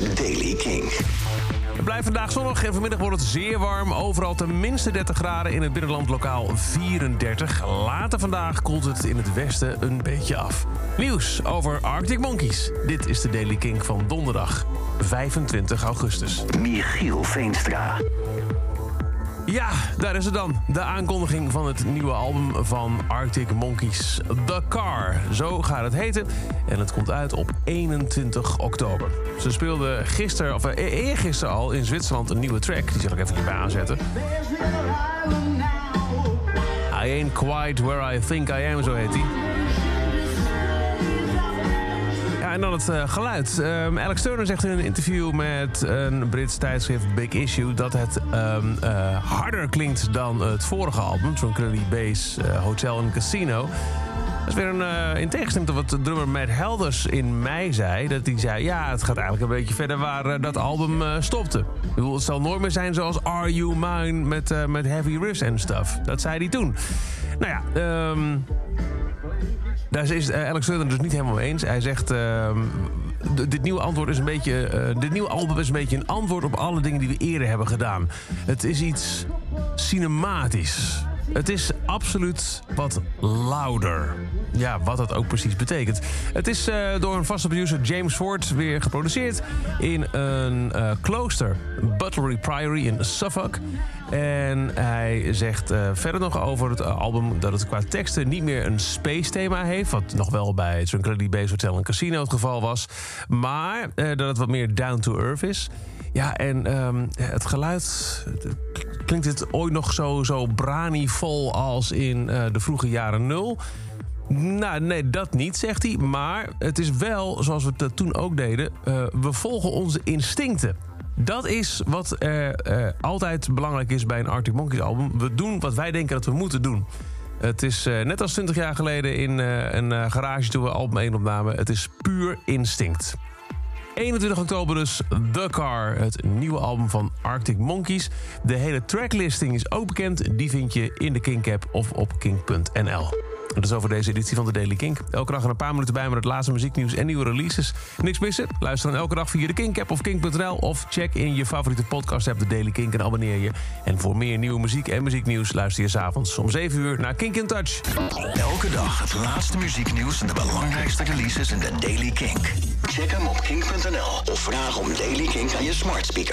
is Daily King. Het blijft vandaag zonnig en vanmiddag wordt het zeer warm. Overal tenminste 30 graden, in het binnenland lokaal 34. Later vandaag koelt het in het westen een beetje af. Nieuws over Arctic Monkeys. Dit is de Daily King van donderdag 25 augustus. Michiel Veenstra. Ja, daar is het dan. De aankondiging van het nieuwe album van Arctic Monkeys, The Car. Zo gaat het heten. En het komt uit op 21 oktober. Ze speelden gisteren, of eh, eergisteren al in Zwitserland een nieuwe track. Die zal ik even bij aanzetten. I ain't quite where I think I am, zo heet die. En dan het uh, geluid. Um, Alex Turner zegt in een interview met een Brits tijdschrift Big Issue... dat het um, uh, harder klinkt dan het vorige album, Tranquility Base, uh, Hotel en Casino. Dat is weer een, in tegenstelling tot wat drummer Matt Helders in mei zei... dat hij zei, ja, het gaat eigenlijk een beetje verder waar dat album stopte. Het zal nooit meer zijn zoals Are You Mine met, met heavy riffs en stuff. Dat zei hij toen. Nou ja, um, daar is uh, Alex Turner dus niet helemaal mee eens. Hij zegt, uh, dit nieuwe antwoord is een beetje, uh, dit nieuwe album is een beetje een antwoord op alle dingen die we eerder hebben gedaan. Het is iets cinematisch. Het is absoluut wat louder. Ja, wat dat ook precies betekent. Het is uh, door een vaste producer James Ford weer geproduceerd in een uh, klooster, Buttery Priory in Suffolk. En hij zegt uh, verder nog over het album dat het qua teksten niet meer een space thema heeft. Wat nog wel bij Tranquility Base Hotel en Casino het geval was. Maar dat het wat meer down to earth is. Ja, en um, het geluid. Klinkt het ooit nog zo, zo branivol als in uh, de vroege jaren nul? Nou, nee, dat niet, zegt hij. Maar het is wel, zoals we het toen ook deden, uh, we volgen onze instincten. Dat is wat uh, altijd belangrijk is bij een Arctic Monkeys album. We doen wat wij denken dat we moeten doen. Het is net als 20 jaar geleden in een garage toen we album 1 opnamen. Het is puur instinct. 21 oktober dus The Car, het nieuwe album van Arctic Monkeys. De hele tracklisting is ook bekend. Die vind je in de Kink-app of op kink.nl. Dat is over deze editie van de Daily Kink. Elke dag een paar minuten bij met het laatste muzieknieuws en nieuwe releases. Niks missen? Luister dan elke dag via de Kink-app of kink.nl... of check in je favoriete podcast-app de Daily Kink en abonneer je. En voor meer nieuwe muziek en muzieknieuws luister je s'avonds om 7 uur naar Kink in Touch. Elke dag het laatste muzieknieuws en de belangrijkste releases in de Daily Kink. Check hem op kink.nl of vraag om Daily Kink aan je smart speaker.